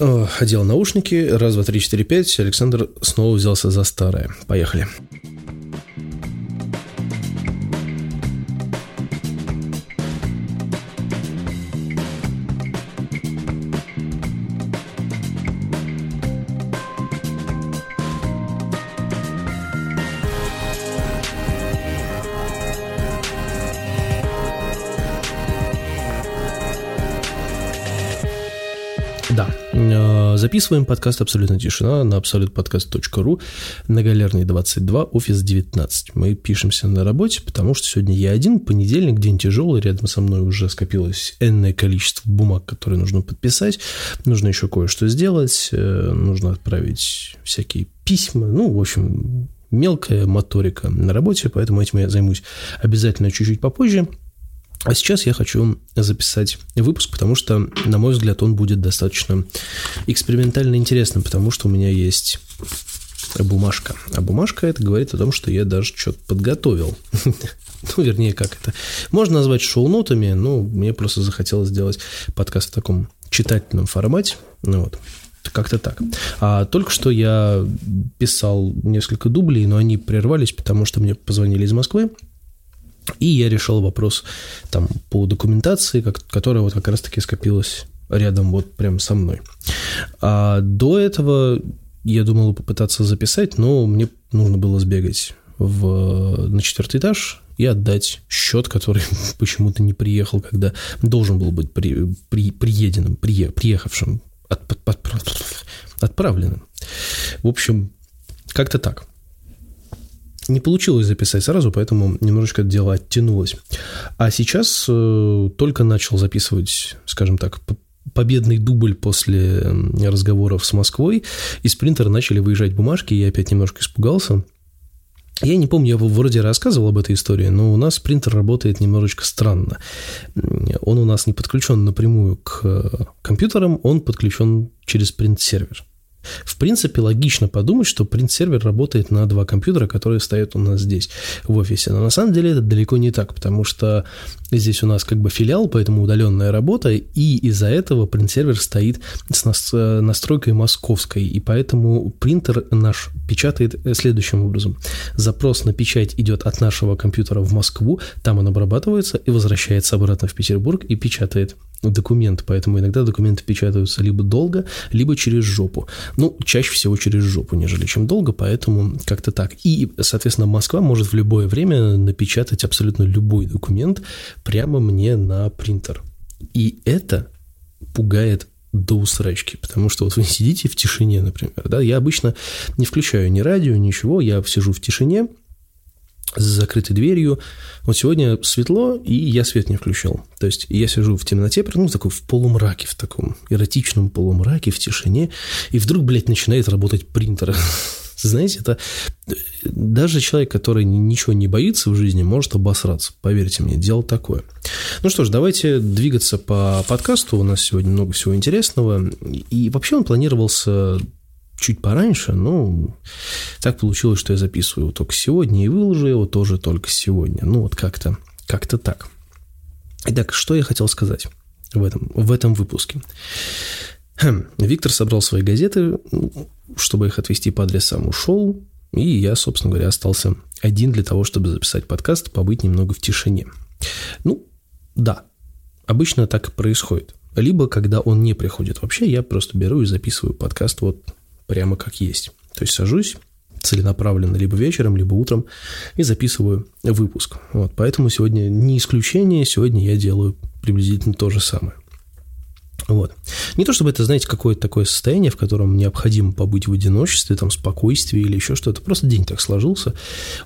О, одел наушники, раз, два, три, четыре, пять. Александр снова взялся за старое. Поехали. Э, записываем подкаст «Абсолютная тишина» на absolutpodcast.ru на Галерной 22, офис 19. Мы пишемся на работе, потому что сегодня я один, понедельник, день тяжелый, рядом со мной уже скопилось энное количество бумаг, которые нужно подписать, нужно еще кое-что сделать, э, нужно отправить всякие письма, ну, в общем, мелкая моторика на работе, поэтому этим я займусь обязательно чуть-чуть попозже. А сейчас я хочу записать выпуск, потому что, на мой взгляд, он будет достаточно экспериментально интересным, потому что у меня есть бумажка. А бумажка это говорит о том, что я даже что-то подготовил. ну, вернее, как это. Можно назвать шоу-нотами, но мне просто захотелось сделать подкаст в таком читательном формате. Ну, вот. Как-то так. А только что я писал несколько дублей, но они прервались, потому что мне позвонили из Москвы и я решил вопрос там по документации, как, которая вот как раз-таки скопилась рядом вот прям со мной. А до этого я думал попытаться записать, но мне нужно было сбегать в, на четвертый этаж и отдать счет, который почему-то не приехал, когда должен был быть при, при, приеденным, при, приехавшим, от, от, от, отправленным. В общем, как-то так. Не получилось записать сразу, поэтому немножечко это дело оттянулось. А сейчас э, только начал записывать, скажем так, победный дубль после разговоров с Москвой. Из принтера начали выезжать бумажки, я опять немножко испугался. Я не помню, я вроде рассказывал об этой истории, но у нас принтер работает немножечко странно. Он у нас не подключен напрямую к э, компьютерам, он подключен через принт-сервер. В принципе, логично подумать, что принт-сервер работает на два компьютера, которые стоят у нас здесь, в офисе. Но на самом деле это далеко не так, потому что здесь у нас как бы филиал, поэтому удаленная работа, и из-за этого принт-сервер стоит с настройкой московской, и поэтому принтер наш печатает следующим образом. Запрос на печать идет от нашего компьютера в Москву, там он обрабатывается и возвращается обратно в Петербург и печатает документ, поэтому иногда документы печатаются либо долго, либо через жопу. Ну, чаще всего через жопу, нежели чем долго, поэтому как-то так. И, соответственно, Москва может в любое время напечатать абсолютно любой документ прямо мне на принтер. И это пугает до усрачки, потому что вот вы сидите в тишине, например, да, я обычно не включаю ни радио, ничего, я сижу в тишине, с закрытой дверью. Вот сегодня светло, и я свет не включил. То есть я сижу в темноте, ну, такой в полумраке, в таком эротичном полумраке, в тишине, и вдруг, блядь, начинает работать принтер. Знаете, это даже человек, который ничего не боится в жизни, может обосраться. Поверьте мне, дело такое. Ну что ж, давайте двигаться по подкасту. У нас сегодня много всего интересного. И вообще он планировался чуть пораньше, но так получилось, что я записываю его только сегодня и выложу его тоже только сегодня. Ну, вот как-то как так. Итак, что я хотел сказать в этом, в этом выпуске. Хм, Виктор собрал свои газеты, чтобы их отвезти по адресам, ушел, и я, собственно говоря, остался один для того, чтобы записать подкаст, побыть немного в тишине. Ну, да, обычно так и происходит. Либо, когда он не приходит вообще, я просто беру и записываю подкаст вот прямо как есть. То есть сажусь целенаправленно либо вечером, либо утром и записываю выпуск. Вот, поэтому сегодня не исключение, сегодня я делаю приблизительно то же самое. Вот. Не то чтобы это, знаете, какое-то такое состояние, в котором необходимо побыть в одиночестве, там, спокойствии или еще что-то. Просто день так сложился.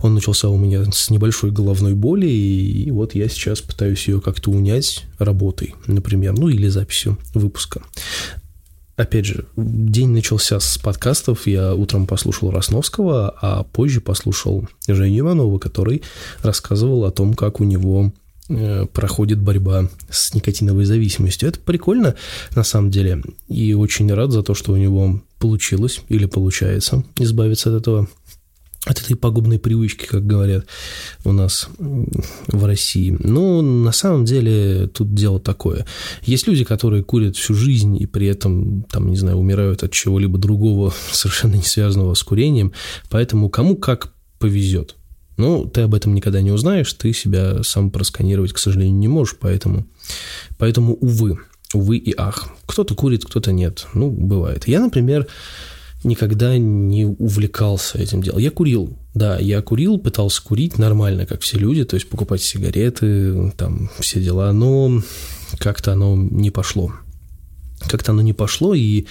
Он начался у меня с небольшой головной боли, и вот я сейчас пытаюсь ее как-то унять работой, например, ну или записью выпуска опять же, день начался с подкастов. Я утром послушал Росновского, а позже послушал Женю Иванова, который рассказывал о том, как у него э, проходит борьба с никотиновой зависимостью. Это прикольно, на самом деле, и очень рад за то, что у него получилось или получается избавиться от этого от этой пагубной привычки, как говорят у нас в России. Но на самом деле тут дело такое. Есть люди, которые курят всю жизнь и при этом, там, не знаю, умирают от чего-либо другого, совершенно не связанного с курением. Поэтому кому как повезет. Ну, ты об этом никогда не узнаешь, ты себя сам просканировать, к сожалению, не можешь, поэтому, поэтому увы, увы и ах. Кто-то курит, кто-то нет. Ну, бывает. Я, например, никогда не увлекался этим делом. Я курил, да, я курил, пытался курить нормально, как все люди, то есть покупать сигареты, там, все дела, но как-то оно не пошло. Как-то оно не пошло, и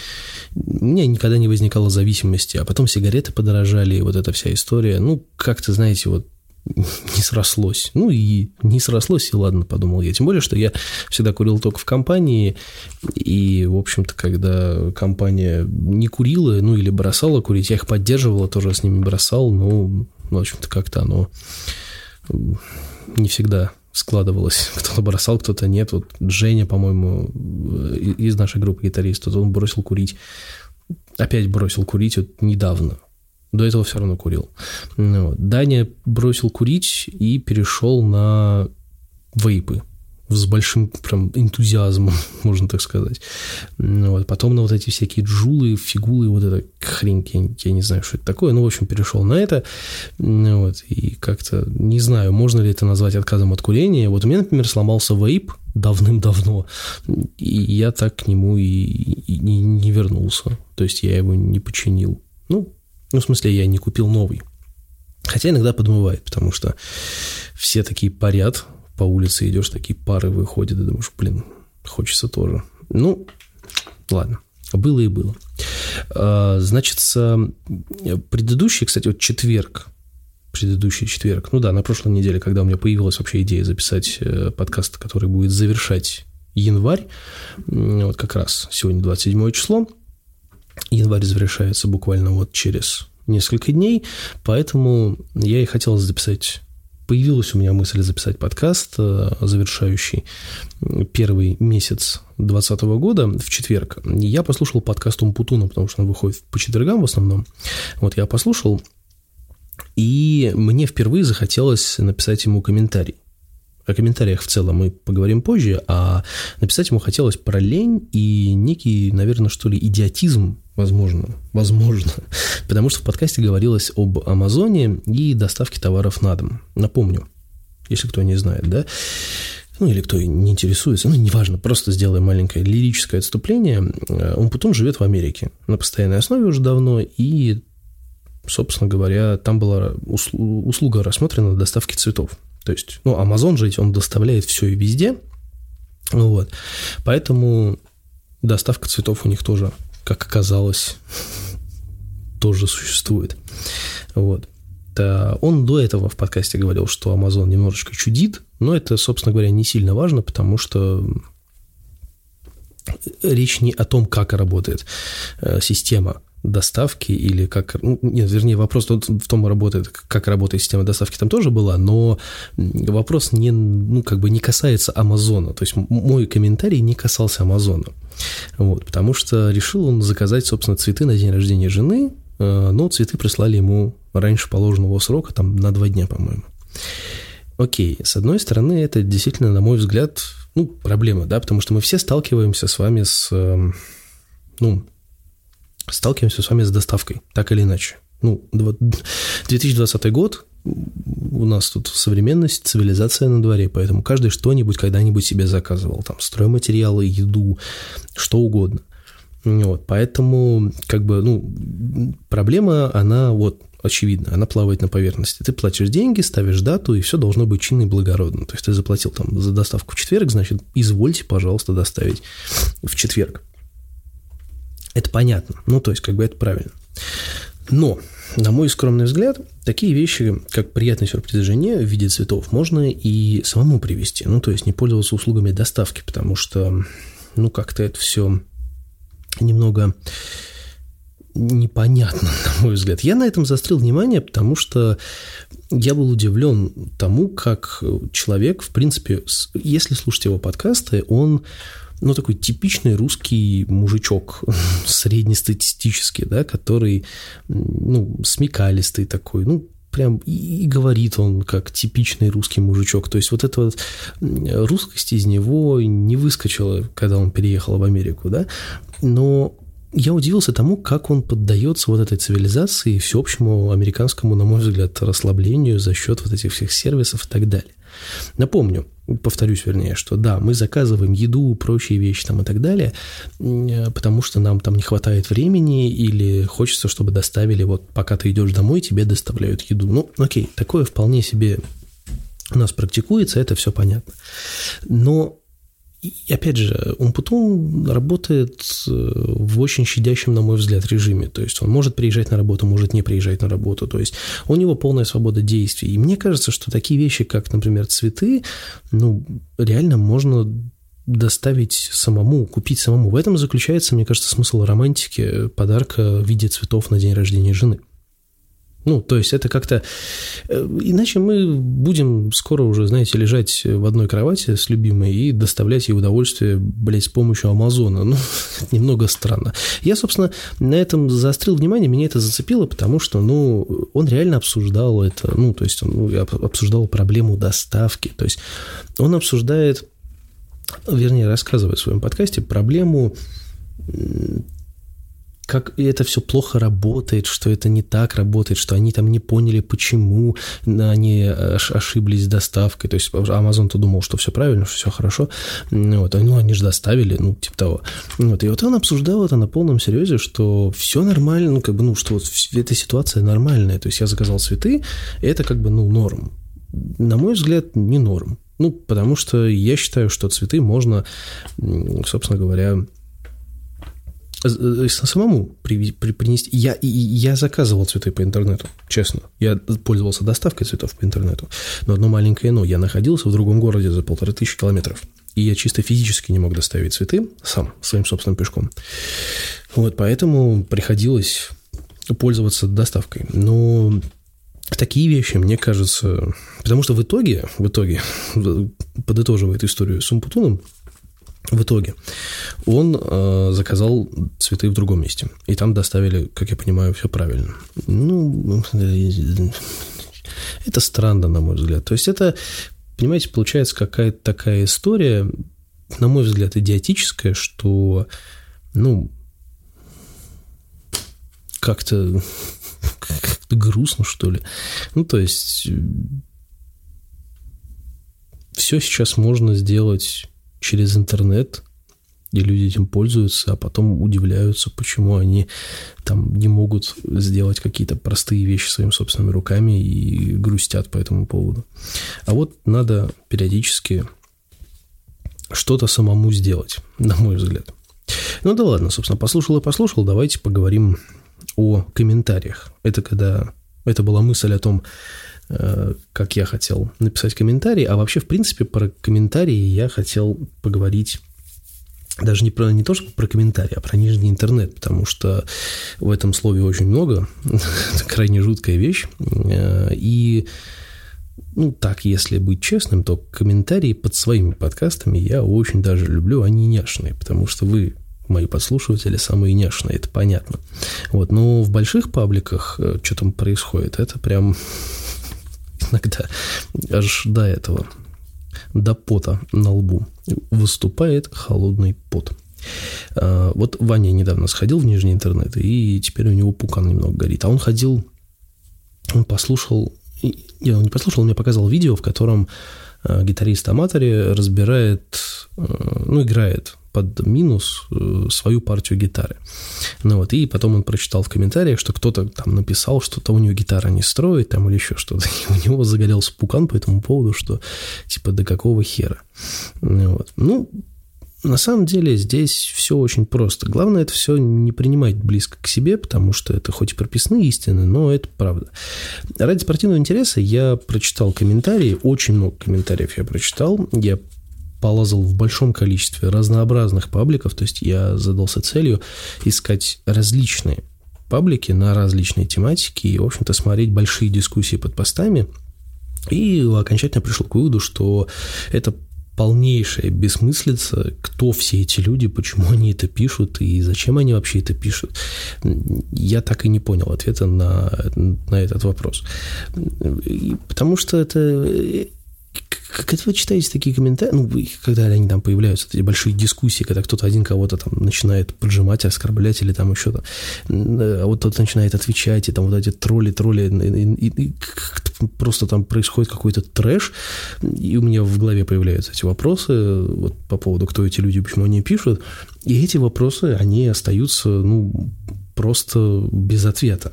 у меня никогда не возникало зависимости. А потом сигареты подорожали, и вот эта вся история. Ну, как-то, знаете, вот не срослось. Ну и не срослось, и ладно, подумал я. Тем более, что я всегда курил только в компании, и, в общем-то, когда компания не курила, ну или бросала курить, я их поддерживал, тоже с ними бросал, ну, в общем-то, как-то оно не всегда складывалось. Кто-то бросал, кто-то нет. Вот Женя, по-моему, из нашей группы гитаристов, он бросил курить. Опять бросил курить вот недавно. До этого все равно курил. Ну вот. Даня бросил курить и перешел на вейпы с большим прям энтузиазмом, можно так сказать. Ну вот. Потом на вот эти всякие джулы, фигулы, вот эта хрень, я, я не знаю, что это такое, ну, в общем, перешел на это. Ну вот. И как-то, не знаю, можно ли это назвать отказом от курения. Вот у меня, например, сломался вейп давным-давно, и я так к нему и, и не, не вернулся. То есть я его не починил. Ну, ну, в смысле, я не купил новый. Хотя иногда подмывает, потому что все такие парят, по улице идешь, такие пары выходят, и думаешь, блин, хочется тоже. Ну, ладно, было и было. А, значит, предыдущий, кстати, вот четверг, предыдущий четверг, ну да, на прошлой неделе, когда у меня появилась вообще идея записать э, подкаст, который будет завершать январь, вот как раз сегодня 27 число, Январь завершается буквально вот через несколько дней, поэтому я и хотел записать появилась у меня мысль записать подкаст, э, завершающий первый месяц 2020 года в четверг. Я послушал подкаст Умпутуна, потому что он выходит по четвергам в основном. Вот я послушал, и мне впервые захотелось написать ему комментарий. О комментариях в целом мы поговорим позже, а написать ему хотелось про лень и некий, наверное, что ли, идиотизм, возможно, возможно, потому что в подкасте говорилось об Амазоне и доставке товаров на дом. Напомню, если кто не знает, да, ну или кто не интересуется, ну неважно, просто сделаем маленькое лирическое отступление. Он потом живет в Америке на постоянной основе уже давно, и, собственно говоря, там была услуга рассмотрена доставки цветов. То есть, ну, Amazon же, он доставляет все и везде, вот. Поэтому доставка цветов у них тоже, как оказалось, тоже существует. Вот. Да, он до этого в подкасте говорил, что Amazon немножечко чудит, но это, собственно говоря, не сильно важно, потому что речь не о том, как работает э, система доставки или как... Ну, нет, вернее, вопрос в том, работает, как работает система доставки, там тоже была, но вопрос не, ну, как бы не касается Амазона. То есть мой комментарий не касался Амазона. Вот, потому что решил он заказать, собственно, цветы на день рождения жены, э, но цветы прислали ему раньше положенного срока, там на два дня, по-моему. Окей, с одной стороны, это действительно, на мой взгляд, ну, проблема, да, потому что мы все сталкиваемся с вами с, эм, ну, сталкиваемся с вами с доставкой, так или иначе. Ну, 2020 год, у нас тут современность, цивилизация на дворе, поэтому каждый что-нибудь когда-нибудь себе заказывал, там, стройматериалы, еду, что угодно. Вот, поэтому, как бы, ну, проблема, она вот очевидно, она плавает на поверхности. Ты платишь деньги, ставишь дату, и все должно быть чинно и благородно. То есть ты заплатил там за доставку в четверг, значит, извольте, пожалуйста, доставить в четверг. Это понятно. Ну, то есть, как бы это правильно. Но, на мой скромный взгляд, такие вещи, как приятный сюрприз жене в виде цветов, можно и самому привести. Ну, то есть, не пользоваться услугами доставки, потому что, ну, как-то это все немного непонятно, на мой взгляд. Я на этом заострил внимание, потому что я был удивлен тому, как человек, в принципе, если слушать его подкасты, он ну, такой типичный русский мужичок, среднестатистический, да, который, ну, смекалистый такой, ну, прям и, говорит он как типичный русский мужичок. То есть вот эта вот русскость из него не выскочила, когда он переехал в Америку, да, но я удивился тому, как он поддается вот этой цивилизации и всеобщему американскому, на мой взгляд, расслаблению за счет вот этих всех сервисов и так далее. Напомню, повторюсь, вернее, что да, мы заказываем еду, прочие вещи там и так далее, потому что нам там не хватает времени или хочется, чтобы доставили, вот пока ты идешь домой, тебе доставляют еду. Ну, окей, такое вполне себе у нас практикуется, это все понятно. Но и опять же, Умпутун работает э, в очень щадящем, на мой взгляд, режиме. То есть он может приезжать на работу, может не приезжать на работу. То есть у него полная свобода действий. И мне кажется, что такие вещи, как, например, цветы, ну, реально можно доставить самому, купить самому. В этом заключается, мне кажется, смысл романтики подарка в виде цветов на день рождения жены. Ну, то есть это как-то... Э, иначе мы будем скоро уже, знаете, лежать в одной кровати с любимой и доставлять ей удовольствие, блядь, с помощью Амазона. Ну, немного странно. Я, собственно, на этом заострил внимание, меня это зацепило, потому что, ну, он реально обсуждал это, ну, то есть он ну, обсуждал проблему доставки. То есть он обсуждает, вернее, рассказывает в своем подкасте проблему как это все плохо работает, что это не так работает, что они там не поняли, почему они ошиблись с доставкой. То есть Amazon-то думал, что все правильно, что все хорошо. Вот, ну, они же доставили, ну, типа того. Вот, и вот он обсуждал это на полном серьезе, что все нормально, ну, как бы, ну, что вот эта ситуация нормальная. То есть я заказал цветы, и это как бы, ну, норм. На мой взгляд, не норм. Ну, потому что я считаю, что цветы можно, собственно говоря, Э, самому при, при, принести. Я, я заказывал цветы по интернету, честно. Я пользовался доставкой цветов по интернету. Но одно маленькое но. Я находился в другом городе за полторы тысячи километров. И я чисто физически не мог доставить цветы сам, своим собственным пешком. Вот, поэтому приходилось пользоваться доставкой. Но такие вещи, мне кажется... Потому что в итоге, в итоге, подытоживая эту историю с Умпутуном, в итоге он э, заказал цветы в другом месте. И там доставили, как я понимаю, все правильно. Ну, это странно, на мой взгляд. То есть это, понимаете, получается какая-то такая история, на мой взгляд, идиотическая, что, ну, как-то как грустно, что ли. Ну, то есть все сейчас можно сделать через интернет, и люди этим пользуются, а потом удивляются, почему они там не могут сделать какие-то простые вещи своими собственными руками и грустят по этому поводу. А вот надо периодически что-то самому сделать, на мой взгляд. Ну да ладно, собственно, послушал и послушал, давайте поговорим о комментариях. Это когда... Это была мысль о том, как я хотел написать комментарий, а вообще, в принципе, про комментарии я хотел поговорить даже не, про, не то, что про комментарии, а про нижний интернет, потому что в этом слове очень много, это крайне жуткая вещь, э, и ну, так, если быть честным, то комментарии под своими подкастами я очень даже люблю, они няшные, потому что вы мои подслушиватели самые няшные, это понятно. Вот, но в больших пабликах э, что там происходит, это прям иногда аж до этого, до пота на лбу выступает холодный пот. А, вот Ваня недавно сходил в Нижний интернет, и теперь у него пукан немного горит. А он ходил, он послушал, я он не послушал, он мне показал видео, в котором а, гитарист Аматори разбирает, а, ну, играет под минус э, свою партию гитары. Ну вот, и потом он прочитал в комментариях, что кто-то там написал, что-то у него гитара не строит, там, или еще что-то. И у него загорелся пукан по этому поводу, что, типа, до какого хера. Ну вот. Ну, на самом деле здесь все очень просто. Главное это все не принимать близко к себе, потому что это хоть и прописные истины, но это правда. Ради спортивного интереса я прочитал комментарии, очень много комментариев я прочитал. Я полазал в большом количестве разнообразных пабликов, то есть я задался целью искать различные паблики на различные тематики и, в общем-то, смотреть большие дискуссии под постами, и окончательно пришел к выводу, что это полнейшая бессмыслица, кто все эти люди, почему они это пишут и зачем они вообще это пишут. Я так и не понял ответа на, на этот вопрос. Потому что это когда вы читаете такие комментарии, ну, когда они там появляются, эти большие дискуссии, когда кто-то один кого-то там начинает поджимать, оскорблять или там еще то а вот тот начинает отвечать, и там вот эти тролли, тролли, и, и, и просто там происходит какой-то трэш, и у меня в голове появляются эти вопросы вот по поводу, кто эти люди, почему они пишут, и эти вопросы, они остаются, ну, просто без ответа.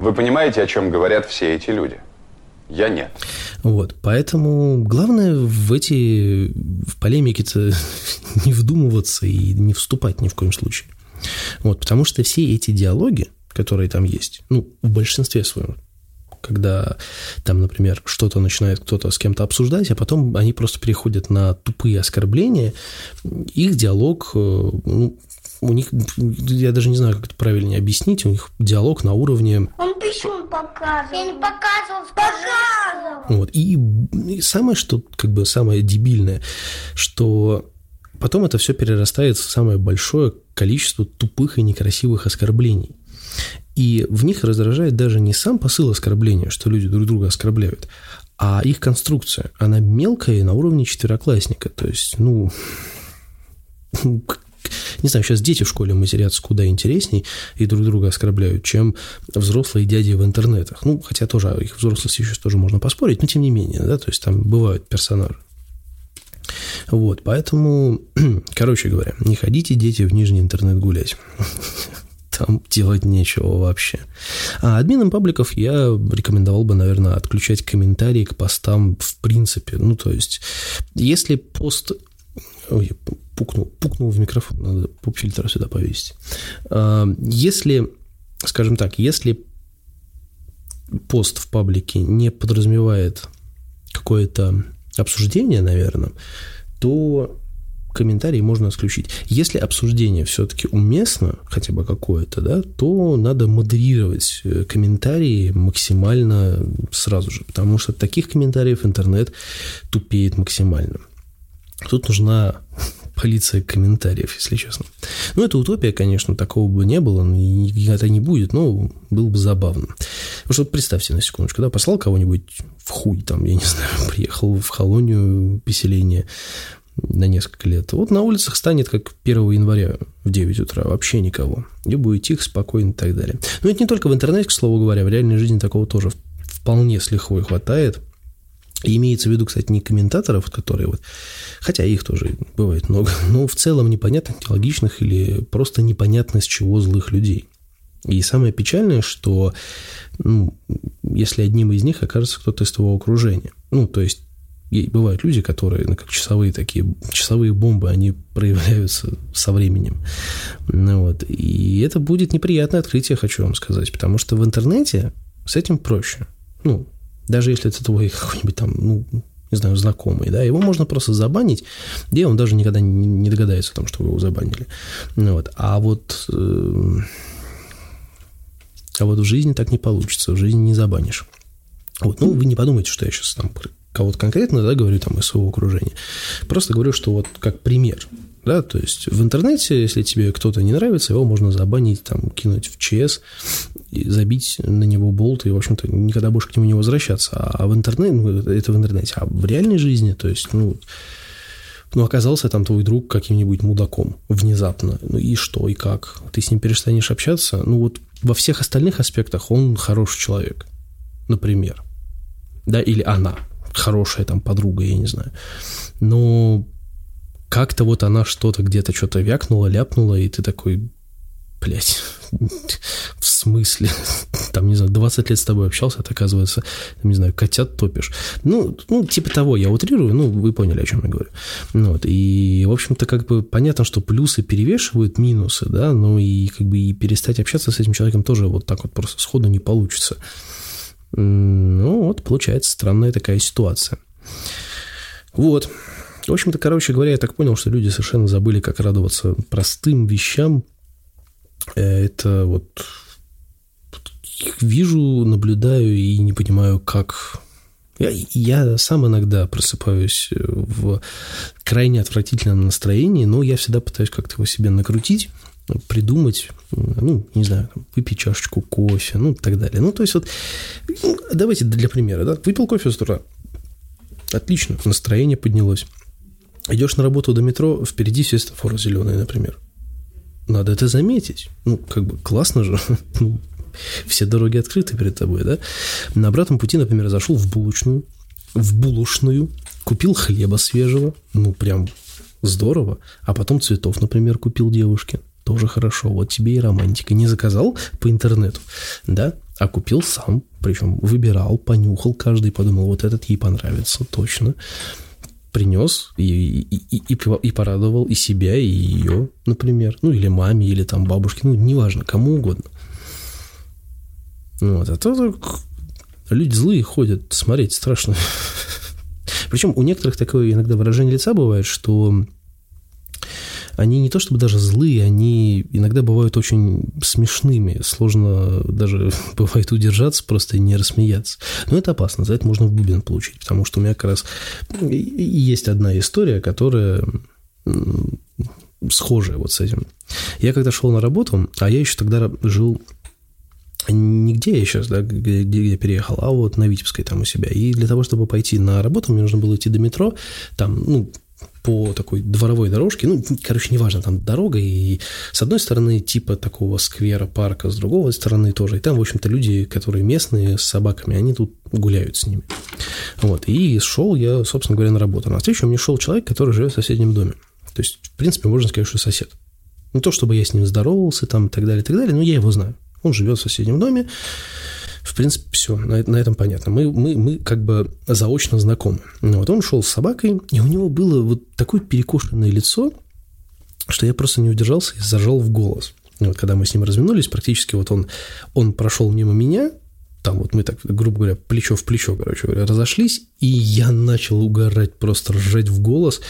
Вы понимаете, о чем говорят все эти люди? Я нет. Вот, поэтому главное в эти в полемики-то не вдумываться и не вступать ни в коем случае. Вот, потому что все эти диалоги, которые там есть, ну, в большинстве своем, когда там, например, что-то начинает кто-то с кем-то обсуждать, а потом они просто переходят на тупые оскорбления, их диалог, э, ну, у них, я даже не знаю, как это правильнее объяснить, у них диалог на уровне... Он почему показывал? Я не показывал, показывал. Вот. И, и самое, что, как бы, самое дебильное, что потом это все перерастает в самое большое количество тупых и некрасивых оскорблений. И в них раздражает даже не сам посыл оскорбления, что люди друг друга оскорбляют, а их конструкция. Она мелкая на уровне четвероклассника. То есть, ну, не знаю, сейчас дети в школе матерятся куда интересней и друг друга оскорбляют, чем взрослые дяди в интернетах. Ну, хотя тоже их взрослость еще тоже можно поспорить, но тем не менее, да, то есть там бывают персонажи. Вот, поэтому, короче говоря, не ходите, дети, в нижний интернет гулять. Там делать нечего вообще. А админам пабликов я рекомендовал бы, наверное, отключать комментарии к постам в принципе. Ну, то есть, если пост Ой, пукнул, пукнул в микрофон, надо поп-фильтр сюда повесить. А, если, скажем так, если пост в паблике не подразумевает какое-то обсуждение, наверное, то комментарии можно исключить. Если обсуждение все-таки уместно, хотя бы какое-то, да, то надо модерировать э, комментарии максимально сразу же, потому что таких комментариев интернет тупеет максимально. Тут нужна полиция комментариев, если честно. Ну, это утопия, конечно, такого бы не было, и никогда не будет, но было бы забавно. Потому что представьте на секундочку, да, послал кого-нибудь в хуй, там, я не знаю, приехал в колонию поселения на несколько лет. Вот на улицах станет как 1 января в 9 утра, вообще никого. И будет тихо, спокойно и так далее. Но это не только в интернете, к слову говоря, в реальной жизни такого тоже вполне с лихвой хватает – имеется в виду, кстати, не комментаторов, которые вот, хотя их тоже бывает много, но в целом непонятных, нелогичных или просто непонятно с чего злых людей. И самое печальное, что ну, если одним из них окажется кто-то из твоего окружения. Ну, то есть бывают люди, которые, ну, как часовые такие, часовые бомбы, они проявляются со временем. Ну, вот. И это будет неприятное открытие, хочу вам сказать, потому что в интернете с этим проще. Ну, даже если это твой какой-нибудь там, ну, не знаю, знакомый, да, его можно просто забанить, и он даже никогда не догадается о том, что вы его забанили. Ну, вот. А вот э, а вот в жизни так не получится, в жизни не забанишь. Вот. Ну, вы не подумайте, что я сейчас там кого-то конкретно, да, говорю там из своего окружения. Просто говорю, что вот как пример, да, то есть в интернете, если тебе кто-то не нравится, его можно забанить, там, кинуть в ЧС, и забить на него болт и, в общем-то, никогда больше к нему не возвращаться. А в интернете, ну, это в интернете, а в реальной жизни, то есть, ну, ну, оказался там твой друг каким-нибудь мудаком внезапно. Ну и что, и как? Ты с ним перестанешь общаться? Ну вот во всех остальных аспектах он хороший человек, например. Да, или она хорошая там подруга, я не знаю. Но как-то вот она что-то где-то что-то вякнула, ляпнула, и ты такой, блядь, в смысле? Там, не знаю, 20 лет с тобой общался, а ты, оказывается, не знаю, котят топишь. Ну, ну, типа того, я утрирую, ну, вы поняли, о чем я говорю. Ну, вот, и, в общем-то, как бы понятно, что плюсы перевешивают минусы, да, но и как бы и перестать общаться с этим человеком тоже вот так вот просто сходу не получится. Ну, вот, получается странная такая ситуация. Вот. В общем-то, короче говоря, я так понял, что люди совершенно забыли, как радоваться простым вещам. Э, это вот вижу, наблюдаю и не понимаю, как Я, я сам иногда просыпаюсь в крайне отвратительном настроении, но я всегда пытаюсь как-то его себе накрутить, придумать, ну, не знаю, выпить чашечку кофе, ну, и так далее. Ну, то есть вот, давайте для примера, да, выпил кофе с утра, отлично, настроение поднялось. Идешь на работу до метро, впереди светофор зеленый, например. Надо это заметить. Ну, как бы классно же. Ну, все дороги открыты перед тобой, да? На обратном пути, например, зашел в булочную, в булочную, купил хлеба свежего, ну, прям здорово, а потом цветов, например, купил девушке, тоже хорошо, вот тебе и романтика. Не заказал по интернету, да, а купил сам, причем выбирал, понюхал каждый, подумал, вот этот ей понравится, точно принес и, и, и, и порадовал и себя, и ее, например, ну или маме, или там бабушке, ну неважно, кому угодно. Вот, а то так люди злые ходят, смотреть страшно. Причем у некоторых такое иногда выражение лица бывает, что они не то чтобы даже злые, они иногда бывают очень смешными. Сложно даже бывает удержаться, просто не рассмеяться. Но это опасно, за это можно в бубен получить, потому что у меня как раз есть одна история, которая схожая вот с этим. Я когда шел на работу, а я еще тогда жил нигде я сейчас, да, где, где я переехал, а вот на Витебской там у себя. И для того, чтобы пойти на работу, мне нужно было идти до метро, там, ну, по такой дворовой дорожке, ну, короче, неважно, там дорога, и с одной стороны типа такого сквера, парка, с другой стороны тоже. И там, в общем-то, люди, которые местные, с собаками, они тут гуляют с ними. Вот, и шел я, собственно говоря, на работу. На встречу мне шел человек, который живет в соседнем доме. То есть, в принципе, можно сказать, что сосед. Не то, чтобы я с ним здоровался там и так далее, и так далее, но я его знаю. Он живет в соседнем доме. В принципе, все, на, на этом понятно. Мы, мы, мы как бы заочно знакомы. Вот он шел с собакой, и у него было вот такое перекошенное лицо, что я просто не удержался и зажал в голос. И вот когда мы с ним разминулись, практически вот он, он прошел мимо меня, там вот мы так, грубо говоря, плечо в плечо, короче говоря, разошлись, и я начал угорать, просто ржать в голос,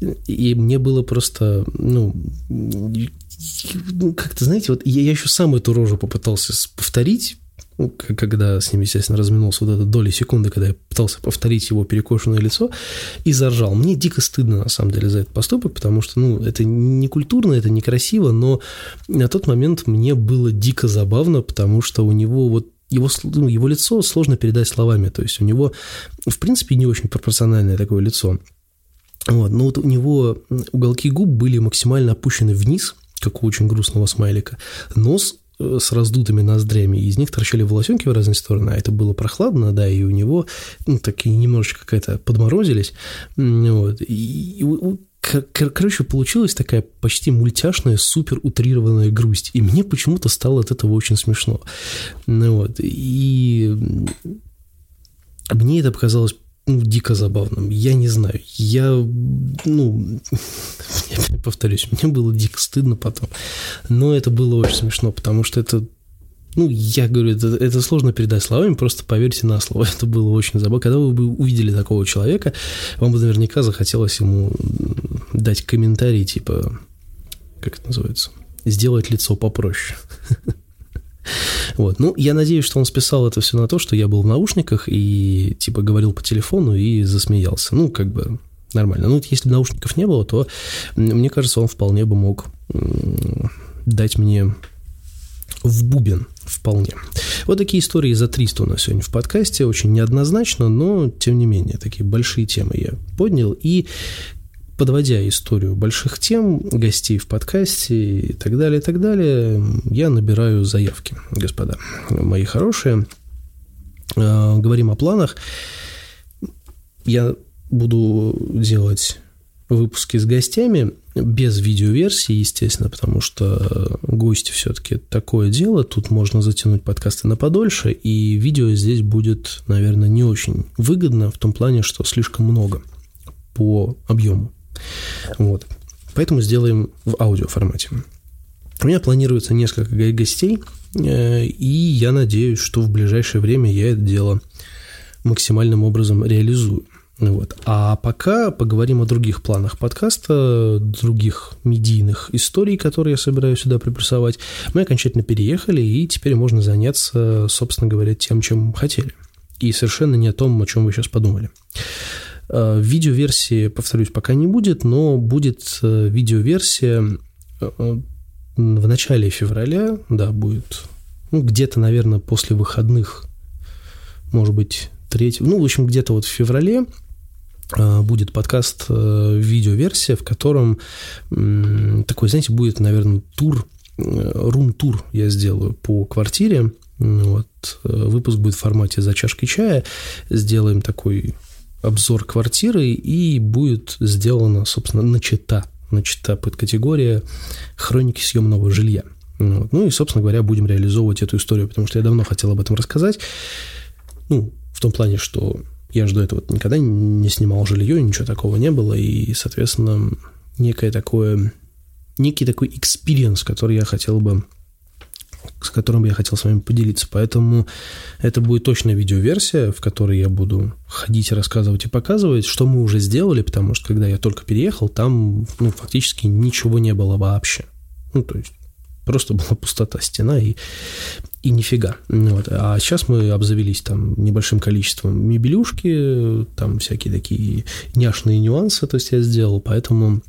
и мне было просто, ну, ну, как-то, знаете, вот я, я еще сам эту рожу попытался повторить, ну, когда с ним, естественно, разминулся вот эта доли секунды, когда я пытался повторить его перекошенное лицо, и заржал. Мне дико стыдно, на самом деле, за этот поступок, потому что, ну, это не культурно, это некрасиво, но на тот момент мне было дико забавно, потому что у него вот его, ну, его лицо сложно передать словами, то есть у него, в принципе, не очень пропорциональное такое лицо. Вот, но вот у него уголки губ были максимально опущены вниз, как у очень грустного смайлика. Нос с раздутыми ноздрями, из них торчали волосенки в разные стороны, а это было прохладно, да, и у него ну, такие немножечко какая-то подморозились, вот, и, и Короче, получилась такая почти мультяшная, супер утрированная грусть. И мне почему-то стало от этого очень смешно. Ну, вот. И мне это показалось ну, дико забавным. Я не знаю. Я, ну, я повторюсь, мне было дико стыдно потом. Но это было очень смешно, потому что это ну, я говорю, это, это сложно передать словами, просто поверьте на слово. Это было очень забавно. Когда вы бы увидели такого человека, вам бы наверняка захотелось ему дать комментарий, типа, как это называется, сделать лицо попроще. Вот. Ну, я надеюсь, что он списал это все на то, что я был в наушниках и, типа, говорил по телефону и засмеялся. Ну, как бы нормально. Ну, если наушников не было, то, мне кажется, он вполне бы мог дать мне в бубен вполне. Вот такие истории за 300 у нас сегодня в подкасте, очень неоднозначно, но тем не менее, такие большие темы я поднял. И подводя историю больших тем, гостей в подкасте и так далее, и так далее, я набираю заявки, господа мои хорошие. А, говорим о планах. Я буду делать выпуски с гостями, без видеоверсии, естественно, потому что гости все-таки такое дело, тут можно затянуть подкасты на подольше, и видео здесь будет, наверное, не очень выгодно в том плане, что слишком много по объему. Вот. Поэтому сделаем в аудиоформате. У меня планируется несколько гостей, э, и я надеюсь, что в ближайшее время я это дело максимальным образом реализую. Вот. А пока поговорим о других планах подкаста, других медийных историй, которые я собираюсь сюда припрессовать. Мы окончательно переехали, и теперь можно заняться, собственно говоря, тем, чем хотели. и совершенно не о том, о чем вы сейчас подумали. Э, видеоверсии, повторюсь, пока не будет, но будет э, видеоверсия в начале февраля, да, будет ну, где-то, наверное, после выходных, может быть, 3, ну, в общем, где-то вот в феврале будет подкаст видеоверсия, в котором такой, знаете, будет, наверное, тур, рум-тур я сделаю по квартире, вот. Э, выпуск будет в формате «За чашкой чая». Сделаем такой обзор квартиры, и будет сделана, собственно, начата, начата под категория «Хроники съемного жилья». Вот. Ну и, собственно говоря, будем реализовывать эту историю, потому что я давно хотел об этом рассказать. Ну, в том плане, что я же до этого никогда не снимал жилье, ничего такого не было, и, соответственно, некое такое, некий такой experience, который я хотел бы с которым я хотел с вами поделиться. Поэтому это будет точная видеоверсия, в которой я буду ходить, рассказывать и показывать, что мы уже сделали, потому что когда я только переехал, там ну, фактически ничего не было вообще. Ну, то есть просто была пустота, стена и, и нифига. Вот. А сейчас мы обзавелись там небольшим количеством мебелюшки, там всякие такие няшные нюансы, то есть я сделал, поэтому,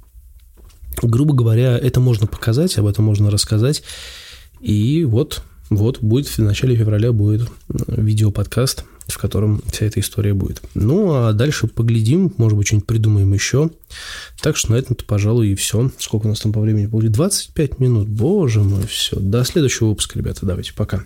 грубо говоря, это можно показать, об этом можно рассказать, и вот, вот будет в начале февраля будет э, видеоподкаст, в котором вся эта история будет. Ну, а дальше поглядим, может быть, что-нибудь придумаем еще. Так что на этом, пожалуй, и все. Сколько у нас там по времени будет? 25 минут, боже мой, все. До следующего выпуска, ребята, давайте, пока.